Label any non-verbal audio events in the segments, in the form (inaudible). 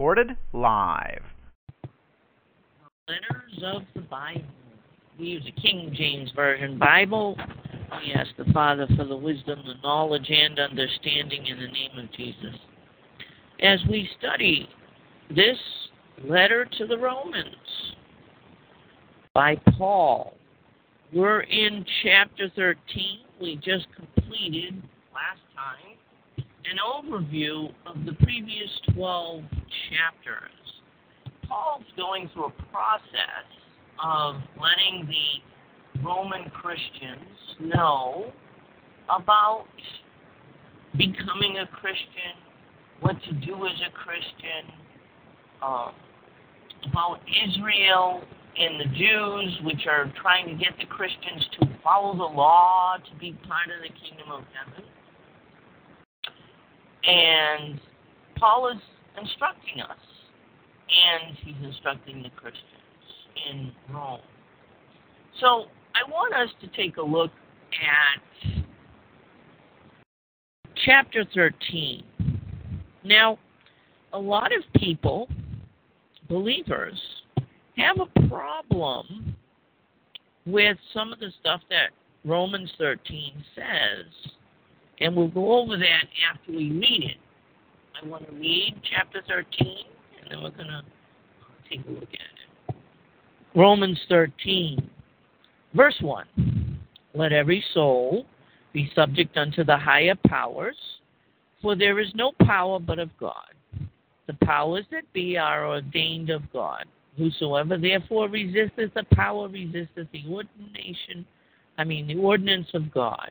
recorded live. Letters of the Bible. We use a King James Version Bible. We ask the Father for the wisdom, the knowledge, and understanding in the name of Jesus. As we study this letter to the Romans by Paul, we're in chapter 13. We just completed last time an overview of the previous 12 chapters. Paul's going through a process of letting the Roman Christians know about becoming a Christian, what to do as a Christian, uh, about Israel and the Jews, which are trying to get the Christians to follow the law to be part of the kingdom of heaven. And Paul is instructing us, and he's instructing the Christians in Rome. So I want us to take a look at chapter 13. Now, a lot of people, believers, have a problem with some of the stuff that Romans 13 says and we'll go over that after we read it. I want to read chapter 13, and then we're going to take a look at it. Romans 13, verse 1. Let every soul be subject unto the higher powers, for there is no power but of God. The powers that be are ordained of God. Whosoever therefore resisteth the power resisteth the ordination, I mean the ordinance of God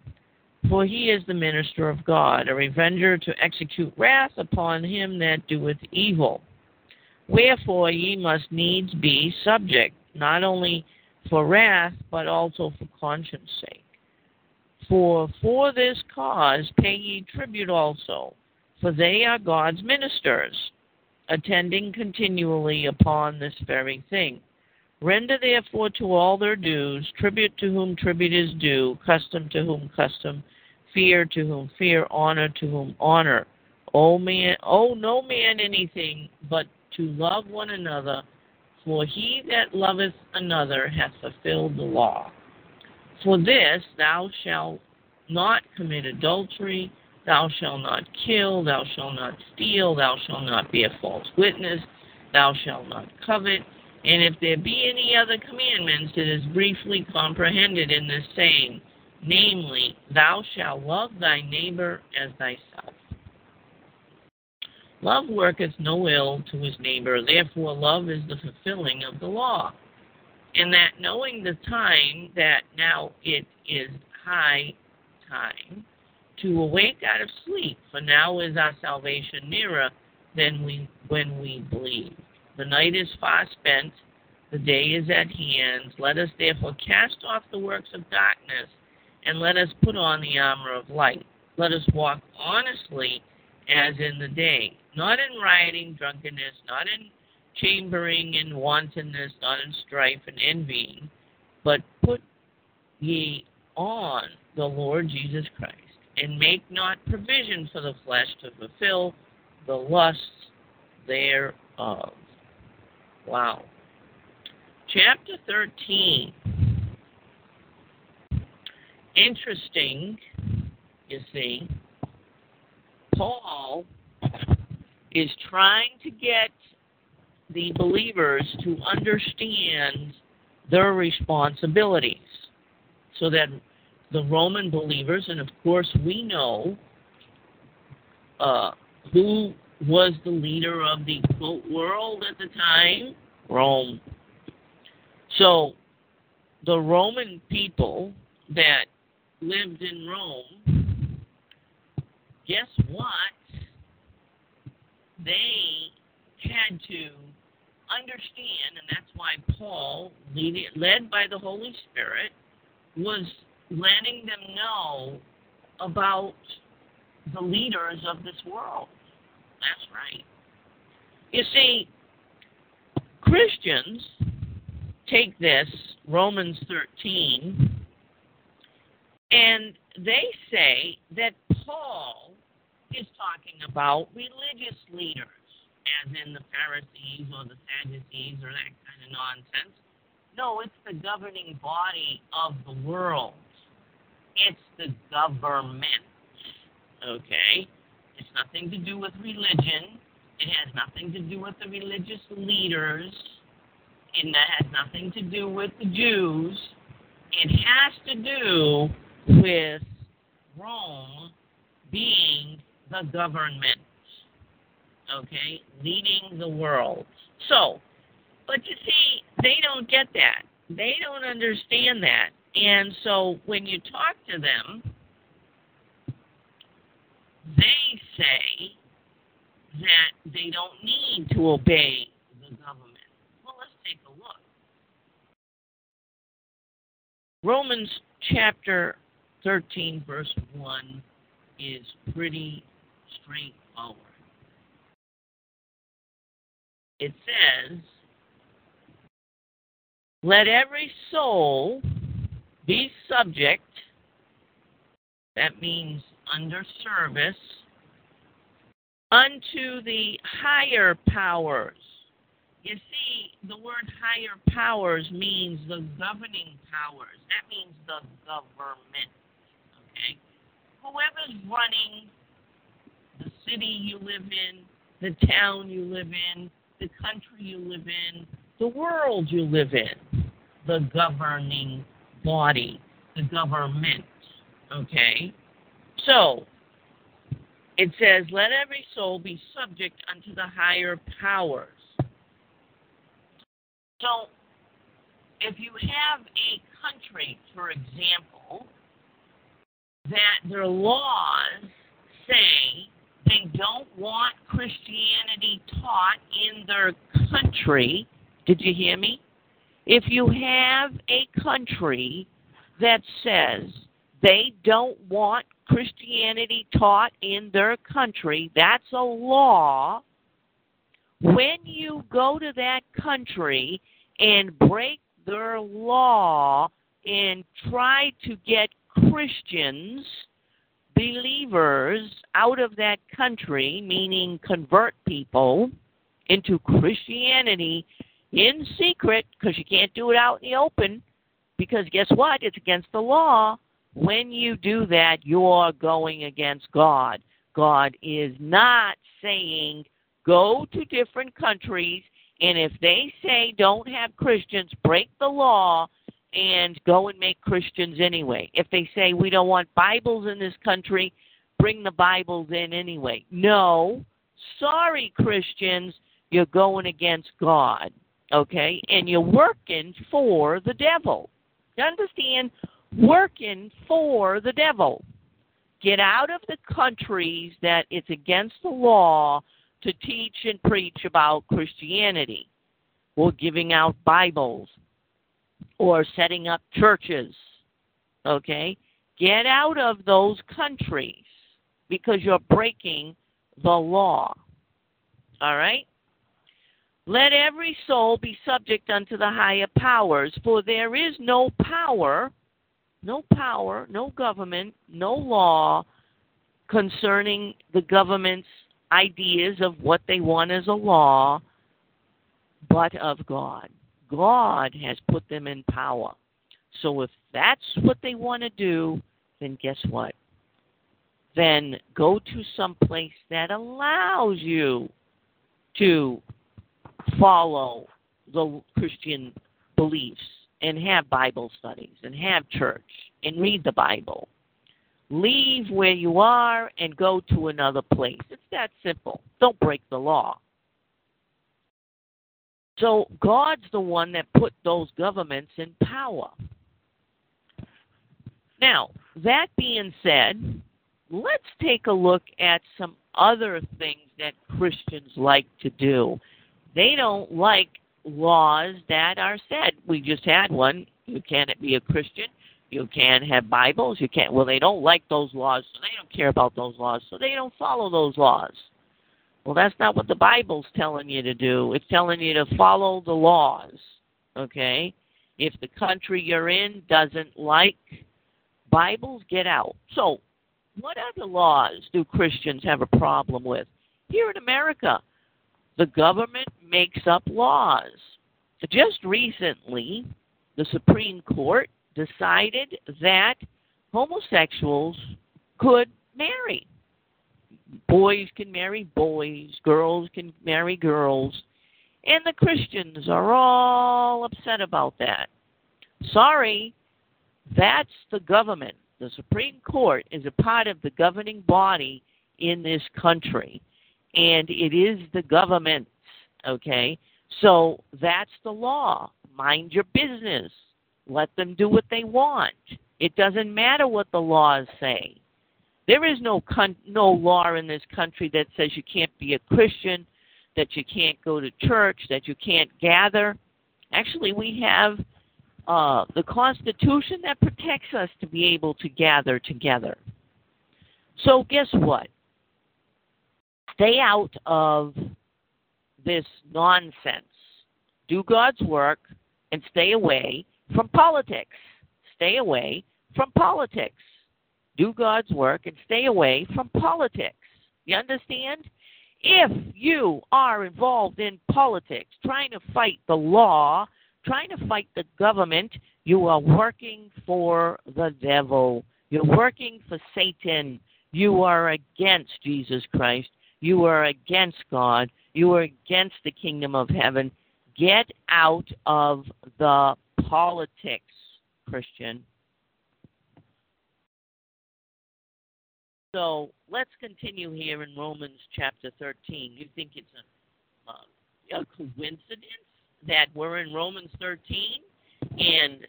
For he is the minister of God, a revenger to execute wrath upon him that doeth evil. Wherefore ye must needs be subject, not only for wrath, but also for conscience sake. For for this cause pay ye tribute also, for they are God's ministers, attending continually upon this very thing. Render therefore to all their dues, tribute to whom tribute is due, custom to whom custom, fear to whom fear, honor to whom honor. O man, owe no man anything but to love one another, for he that loveth another hath fulfilled the law. For this thou shalt not commit adultery, thou shalt not kill, thou shalt not steal, thou shalt not be a false witness, thou shalt not covet. And if there be any other commandments, it is briefly comprehended in this saying, namely, Thou shalt love thy neighbor as thyself. Love worketh no ill to his neighbor, therefore, love is the fulfilling of the law. And that knowing the time that now it is high time to awake out of sleep, for now is our salvation nearer than we when we believe. The night is far spent, the day is at hand. Let us therefore cast off the works of darkness, and let us put on the armor of light. Let us walk honestly as in the day, not in rioting, drunkenness, not in chambering and wantonness, not in strife and envying, but put ye on the Lord Jesus Christ, and make not provision for the flesh to fulfill the lusts thereof. Wow. Chapter 13. Interesting, you see, Paul is trying to get the believers to understand their responsibilities so that the Roman believers, and of course we know uh, who was the leader of the quote world at the time? Rome. So the Roman people that lived in Rome, guess what? They had to understand, and that's why Paul, led by the Holy Spirit, was letting them know about the leaders of this world. That's right. You see, Christians take this, Romans 13, and they say that Paul is talking about religious leaders, as in the Pharisees or the Sadducees or that kind of nonsense. No, it's the governing body of the world. It's the government. Okay? It's nothing to do with religion. It has nothing to do with the religious leaders. And that has nothing to do with the Jews. It has to do with Rome being the government, okay, leading the world. So, but you see, they don't get that. They don't understand that. And so when you talk to them, they say that they don't need to obey the government. Well, let's take a look. Romans chapter 13, verse 1 is pretty straightforward. It says, Let every soul be subject, that means under service, unto the higher powers. You see, the word higher powers means the governing powers. That means the government. Okay? Whoever's running the city you live in, the town you live in, the country you live in, the world you live in, the governing body, the government. Okay? So, it says, Let every soul be subject unto the higher powers. So, if you have a country, for example, that their laws say they don't want Christianity taught in their country. Did you hear me? If you have a country that says they don't want Christianity taught in their country, that's a law. When you go to that country and break their law and try to get Christians, believers out of that country, meaning convert people into Christianity in secret, because you can't do it out in the open, because guess what? It's against the law. When you do that, you're going against God. God is not saying go to different countries, and if they say don't have Christians, break the law, and go and make Christians anyway. If they say we don't want Bibles in this country, bring the Bibles in anyway. No, sorry, Christians, you're going against God, okay? And you're working for the devil. You understand? Working for the devil. Get out of the countries that it's against the law to teach and preach about Christianity or giving out Bibles or setting up churches. Okay? Get out of those countries because you're breaking the law. All right? Let every soul be subject unto the higher powers, for there is no power, no power, no government, no law concerning the government's ideas of what they want as a law, but of God. God has put them in power. So if that's what they want to do, then guess what? Then go to some place that allows you to follow the Christian beliefs and have Bible studies and have church and read the Bible. Leave where you are and go to another place. It's that simple. Don't break the law. So God's the one that put those governments in power. Now, that being said, let's take a look at some other things that Christians like to do. They don't like laws that are said. We just had one. You can't be a Christian. You can't have Bibles. You can't. Well, they don't like those laws, so they don't care about those laws, so they don't follow those laws. Well, that's not what the Bible's telling you to do. It's telling you to follow the laws. Okay? If the country you're in doesn't like Bibles, get out. So, what other laws do Christians have a problem with? Here in America, the government makes up laws. Just recently, the Supreme Court decided that homosexuals could marry. Boys can marry boys, girls can marry girls, and the Christians are all upset about that. Sorry, that's the government. The Supreme Court is a part of the governing body in this country, and it is the government, okay? So that's the law. Mind your business. Let them do what they want. It doesn't matter what the laws say. There is no con- no law in this country that says you can't be a Christian, that you can't go to church, that you can't gather. Actually, we have uh, the Constitution that protects us to be able to gather together. So, guess what? Stay out of this nonsense. Do God's work and stay away from politics. Stay away from politics. Do God's work and stay away from politics. You understand? If you are involved in politics, trying to fight the law, trying to fight the government, you are working for the devil. You're working for Satan. You are against Jesus Christ. You are against God. You are against the kingdom of heaven. Get out of the politics, Christian. So let's continue here in Romans chapter 13. You think it's a, a coincidence that we're in Romans 13 and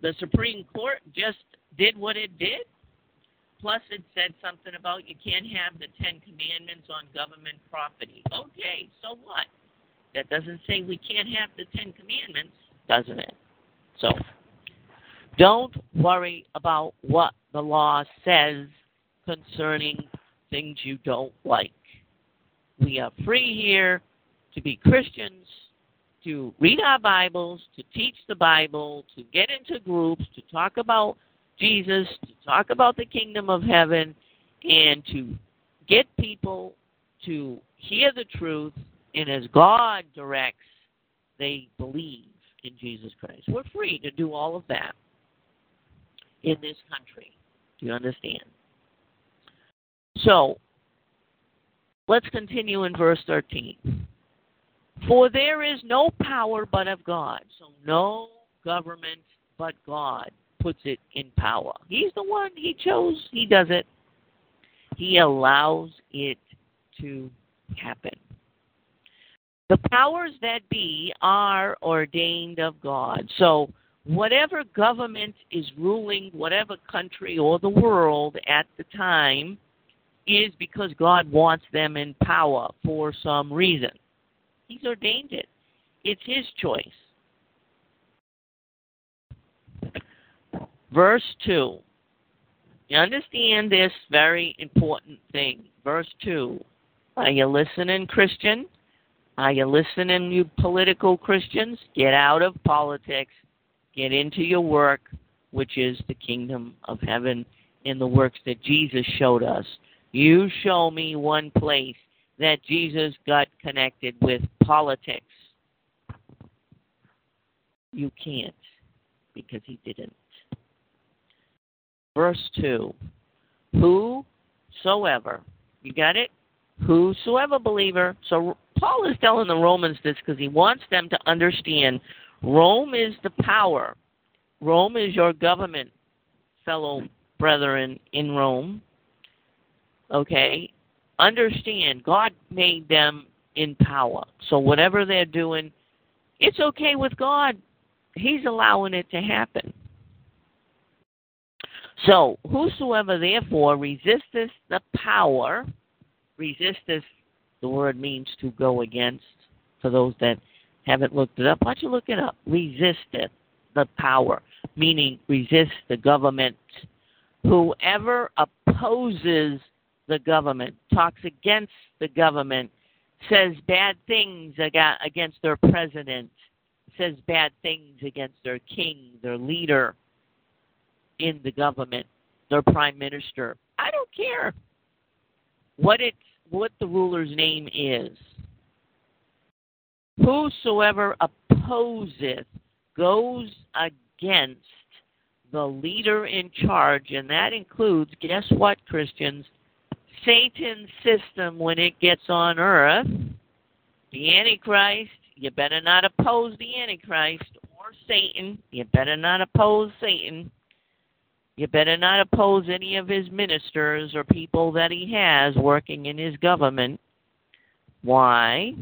the Supreme Court just did what it did? Plus, it said something about you can't have the Ten Commandments on government property. Okay, so what? That doesn't say we can't have the Ten Commandments, doesn't it? So, don't worry about what the law says concerning things you don't like. We are free here to be Christians, to read our Bibles, to teach the Bible, to get into groups, to talk about Jesus, to talk about the kingdom of heaven, and to get people to hear the truth, and as God directs, they believe in Jesus Christ. We're free to do all of that in this country. Do you understand? So, let's continue in verse 13. For there is no power but of God. So, no government but God puts it in power. He's the one, He chose, He does it. He allows it to happen. The powers that be are ordained of God. So, whatever government is ruling whatever country or the world at the time is because God wants them in power for some reason. He's ordained it, it's His choice. Verse 2. You understand this very important thing. Verse 2. Are you listening, Christian? Are you listening, you political Christians? Get out of politics. Get into your work, which is the kingdom of heaven in the works that Jesus showed us. You show me one place that Jesus got connected with politics. You can't because he didn't. Verse 2 Whosoever, you got it? Whosoever believer. So Paul is telling the Romans this because he wants them to understand Rome is the power. Rome is your government, fellow brethren in Rome. Okay? Understand, God made them in power. So whatever they're doing, it's okay with God. He's allowing it to happen. So, whosoever therefore resisteth the power, resisteth, the word means to go against, for those that haven't looked it up, why don't you look it up? Resisteth the power, meaning resist the government. Whoever opposes the government, talks against the government, says bad things against their president, says bad things against their king, their leader in the government, their prime minister. I don't care what it's what the ruler's name is. Whosoever opposeth goes against the leader in charge, and that includes, guess what, Christians? Satan's system when it gets on earth, the Antichrist, you better not oppose the Antichrist or Satan. You better not oppose Satan. You better not oppose any of his ministers or people that he has working in his government. Why?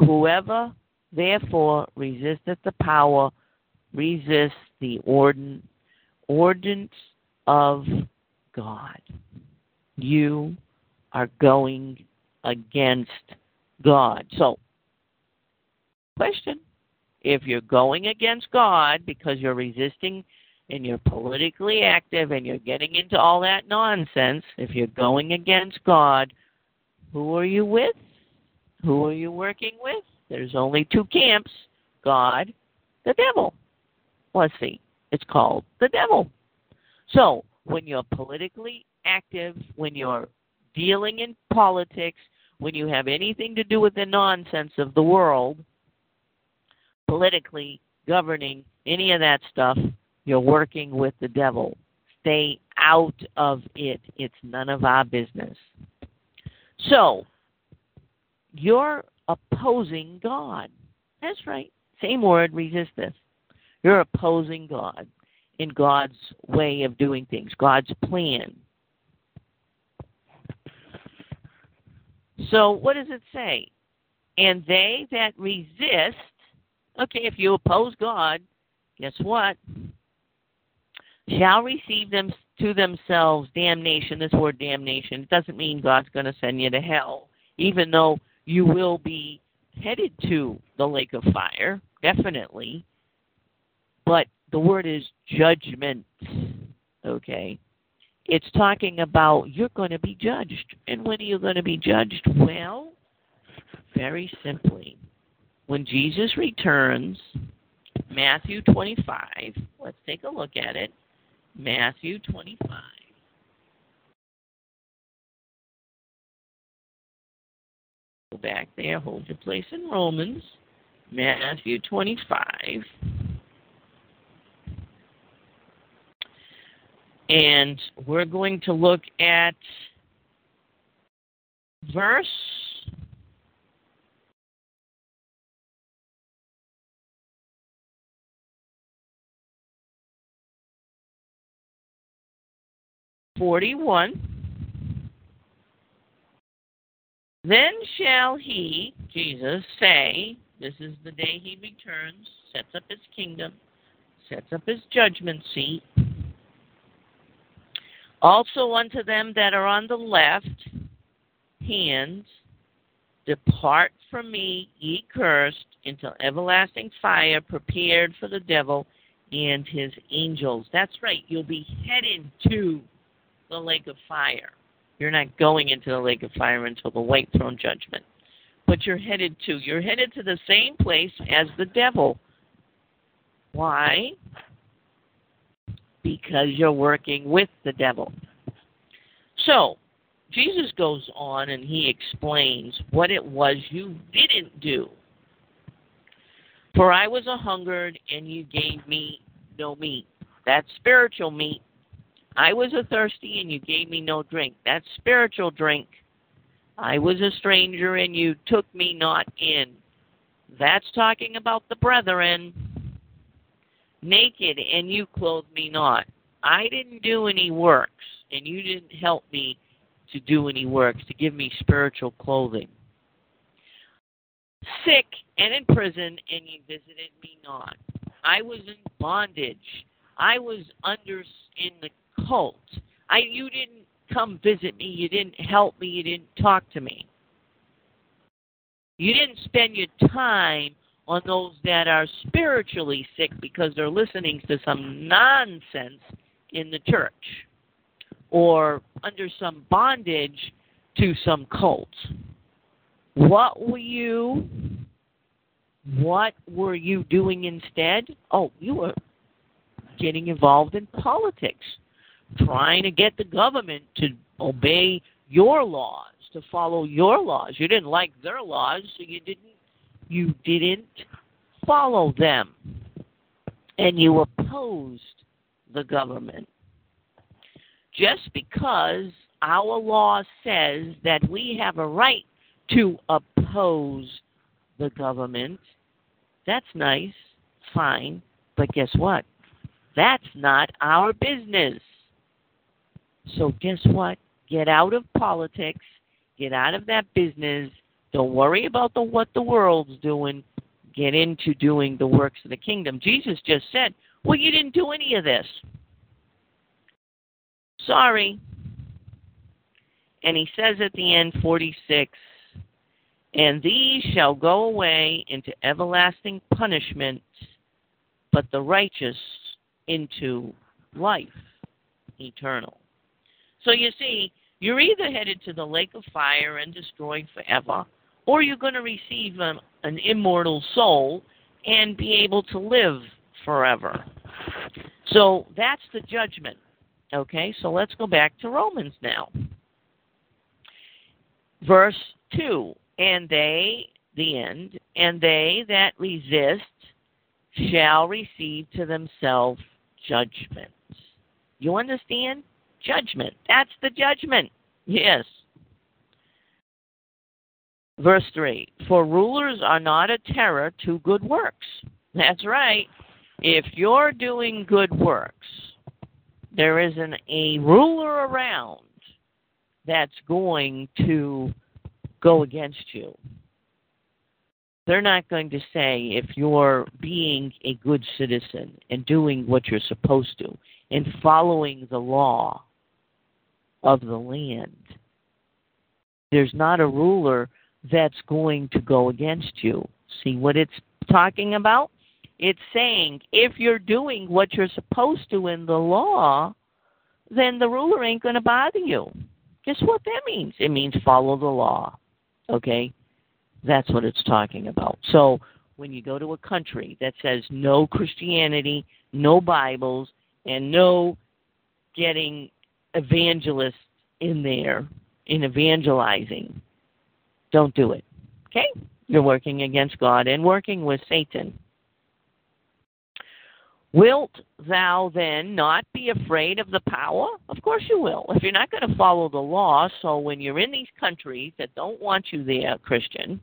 Whoever therefore resisteth the power resists the ordin- ordinance of God. You are going against God. So, question if you're going against God because you're resisting and you're politically active and you're getting into all that nonsense, if you're going against God, who are you with? Who are you working with? There's only two camps God, the devil. Let's see. It's called the devil. So, when you're politically active, when you're dealing in politics, when you have anything to do with the nonsense of the world, politically governing any of that stuff, you're working with the devil. Stay out of it. It's none of our business. So, you're opposing God. That's right. Same word, resist this. You're opposing God in God's way of doing things, God's plan. So, what does it say? And they that resist, okay, if you oppose God, guess what? Shall receive them to themselves damnation. This word damnation, it doesn't mean God's going to send you to hell, even though you will be headed to the lake of fire, definitely. But the word is judgment. Okay? It's talking about you're going to be judged. And when are you going to be judged? Well, very simply, when Jesus returns, Matthew 25, let's take a look at it. Matthew 25. Go back there, hold your place in Romans, Matthew 25. And we're going to look at verse forty-one. Then shall he, Jesus, say, This is the day he returns, sets up his kingdom, sets up his judgment seat. Also unto them that are on the left hand, Depart from me, ye cursed, into everlasting fire prepared for the devil and his angels. That's right, you'll be headed to the lake of fire. You're not going into the lake of fire until the white throne judgment. But you're headed to. You're headed to the same place as the devil. Why? Because you're working with the devil. So, Jesus goes on and he explains what it was you didn't do. For I was a hungered, and you gave me no meat. That's spiritual meat. I was a thirsty and you gave me no drink. That's spiritual drink. I was a stranger and you took me not in. That's talking about the brethren. Naked and you clothed me not. I didn't do any works and you didn't help me to do any works, to give me spiritual clothing. Sick and in prison and you visited me not. I was in bondage. I was under in the cult. I you didn't come visit me, you didn't help me, you didn't talk to me. You didn't spend your time on those that are spiritually sick because they're listening to some nonsense in the church or under some bondage to some cult. What were you what were you doing instead? Oh, you were getting involved in politics, trying to get the government to obey your laws, to follow your laws. You didn't like their laws, so you didn't you didn't follow them. And you opposed the government. Just because our law says that we have a right to oppose the government, that's nice, fine, but guess what? That's not our business. So, guess what? Get out of politics, get out of that business. Don't worry about the what the world's doing. Get into doing the works of the kingdom. Jesus just said, "Well, you didn't do any of this." Sorry. And he says at the end 46, and these shall go away into everlasting punishment, but the righteous into life eternal. So you see, you're either headed to the lake of fire and destroyed forever, or you're going to receive an, an immortal soul and be able to live forever. So that's the judgment. Okay, so let's go back to Romans now. Verse 2 and they, the end, and they that resist shall receive to themselves judgment. You understand? Judgment. That's the judgment. Yes. Verse 3 For rulers are not a terror to good works. That's right. If you're doing good works, there isn't a ruler around that's going to go against you. They're not going to say if you're being a good citizen and doing what you're supposed to and following the law of the land. There's not a ruler that's going to go against you. See what it's talking about? It's saying if you're doing what you're supposed to in the law, then the ruler ain't going to bother you. Guess what that means? It means follow the law. Okay? That's what it's talking about. So when you go to a country that says no Christianity, no Bibles, and no getting evangelists in there in evangelizing, don't do it. Okay? You're working against God and working with Satan. Wilt thou then not be afraid of the power? Of course you will. If you're not going to follow the law, so when you're in these countries that don't want you there, Christian,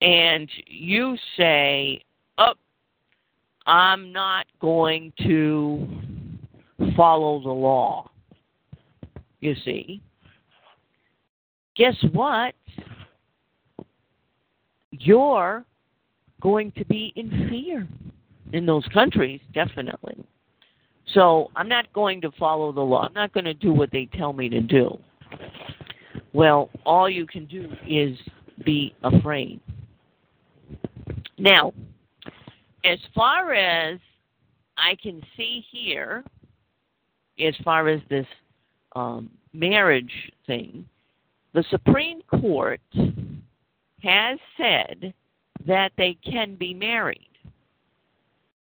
and you say, "Up, oh, I'm not going to follow the law." You see, guess what? You're going to be in fear in those countries, definitely. So I'm not going to follow the law. I'm not going to do what they tell me to do. Well, all you can do is be afraid. Now, as far as I can see here, as far as this um, marriage thing, the Supreme Court has said that they can be married.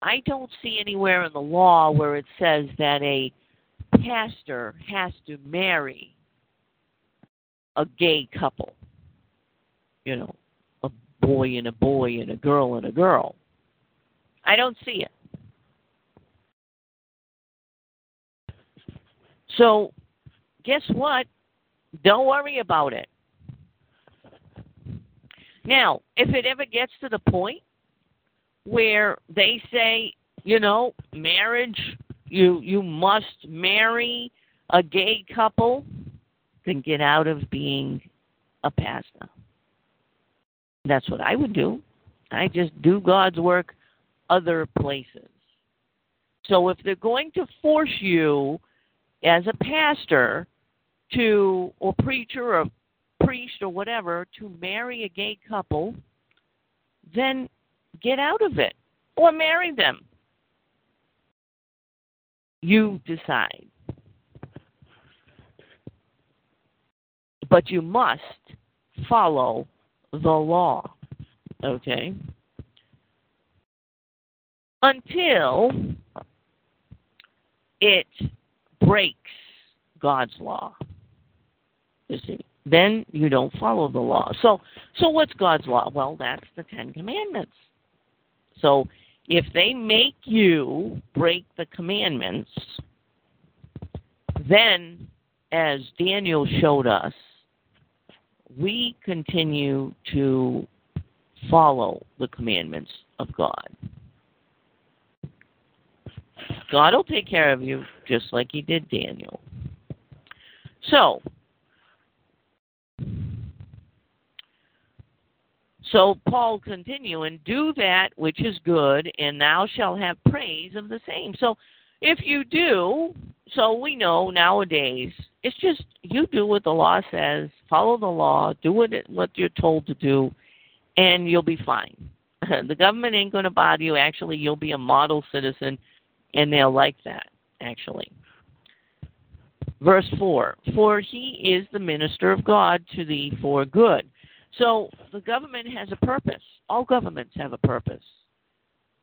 I don't see anywhere in the law where it says that a pastor has to marry a gay couple. You know, a boy and a boy and a girl and a girl. I don't see it. So, guess what? Don't worry about it. Now, if it ever gets to the point where they say, you know, marriage, you you must marry a gay couple, then get out of being a pastor. That's what I would do. I just do God's work other places. So if they're going to force you as a pastor to or preacher or priest or whatever to marry a gay couple, then get out of it or marry them. You decide. But you must follow the law. Okay? Until it breaks God's law. You see, then you don't follow the law. So, so what's God's law? Well, that's the Ten Commandments. So, if they make you break the commandments, then, as Daniel showed us, we continue to follow the commandments of God. God will take care of you just like He did Daniel. So, so Paul continue and do that which is good, and thou shalt have praise of the same. So, if you do, so we know nowadays it's just you do what the law says, follow the law, do what what you're told to do, and you'll be fine. (laughs) the government ain't going to bother you. Actually, you'll be a model citizen, and they'll like that. Actually, verse four: For he is the minister of God to thee for good. So the government has a purpose. All governments have a purpose.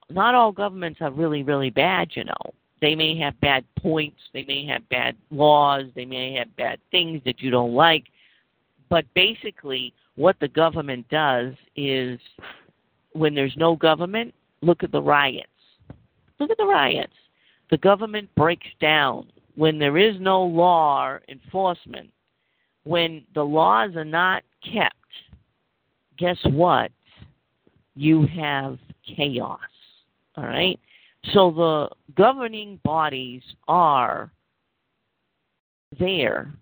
Not all governments are really, really bad, you know. They may have bad points, they may have bad laws, they may have bad things that you don't like. But basically, what the government does is when there's no government, look at the riots. Look at the riots. The government breaks down. When there is no law enforcement, when the laws are not kept, guess what? You have chaos. All right? So the governing bodies are there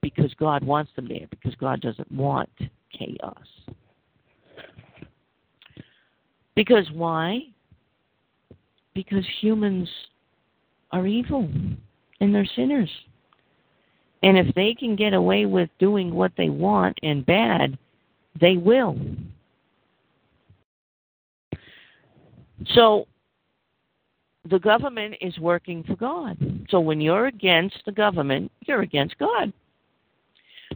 because God wants them there, because God doesn't want chaos. Because why? Because humans are evil and they're sinners. And if they can get away with doing what they want and bad, they will. So the government is working for God. So when you're against the government, you're against God.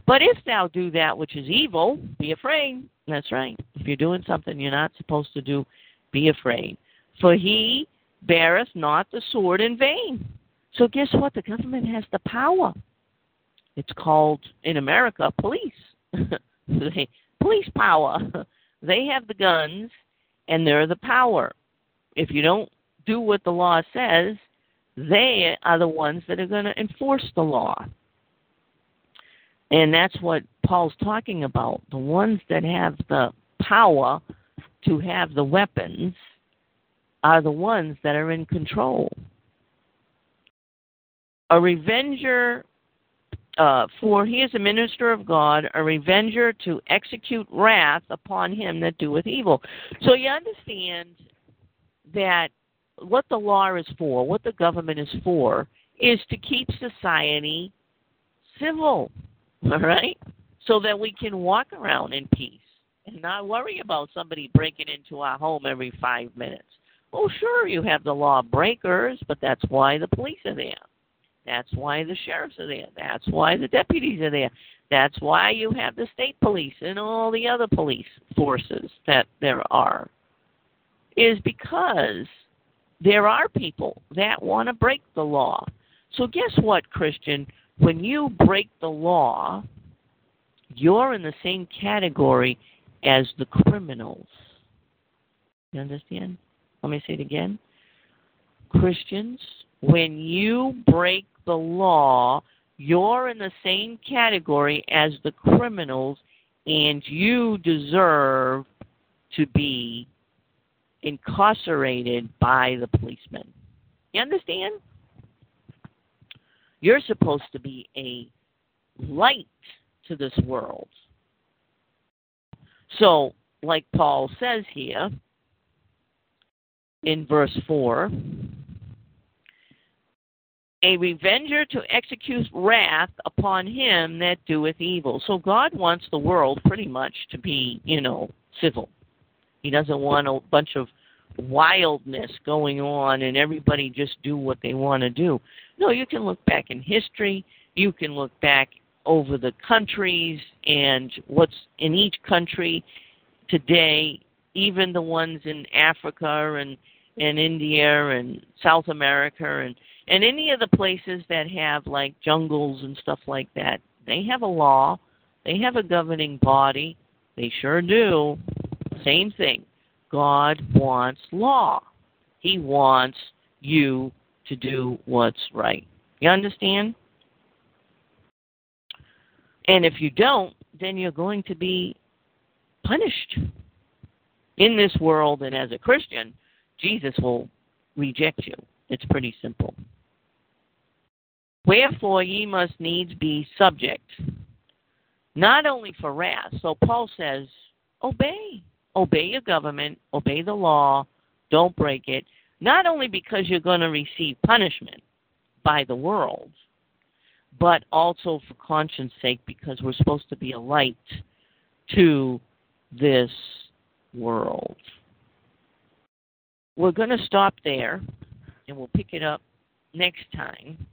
But if thou do that which is evil, be afraid. That's right. If you're doing something you're not supposed to do, be afraid. For he beareth not the sword in vain. So guess what? The government has the power. It's called in America police. (laughs) police power. (laughs) They have the guns and they're the power. If you don't do what the law says, they are the ones that are going to enforce the law. And that's what Paul's talking about. The ones that have the power to have the weapons are the ones that are in control. A revenger, uh, for he is a minister of God, a revenger to execute wrath upon him that doeth evil. So you understand that what the law is for, what the government is for, is to keep society civil, (laughs) all right? So that we can walk around in peace and not worry about somebody breaking into our home every five minutes. Oh, sure, you have the law breakers, but that's why the police are there. That's why the sheriffs are there. That's why the deputies are there. That's why you have the state police and all the other police forces that there are. Is because there are people that want to break the law. So, guess what, Christian? When you break the law, you're in the same category as the criminals. You understand? Let me say it again. Christians, when you break the law, you're in the same category as the criminals, and you deserve to be incarcerated by the policeman. You understand? You're supposed to be a light to this world. So, like Paul says here in verse 4, a revenger to execute wrath upon him that doeth evil. So God wants the world pretty much to be, you know, civil. He doesn't want a bunch of wildness going on and everybody just do what they want to do. No, you can look back in history, you can look back over the countries and what's in each country today, even the ones in Africa and and India and South America and and any of the places that have like jungles and stuff like that. They have a law, they have a governing body. They sure do. Same thing. God wants law. He wants you to do what's right. You understand? And if you don't, then you're going to be punished in this world. And as a Christian, Jesus will reject you. It's pretty simple. Wherefore ye must needs be subject, not only for wrath. So Paul says, obey. Obey your government, obey the law, don't break it. Not only because you're going to receive punishment by the world, but also for conscience sake because we're supposed to be a light to this world. We're going to stop there and we'll pick it up next time.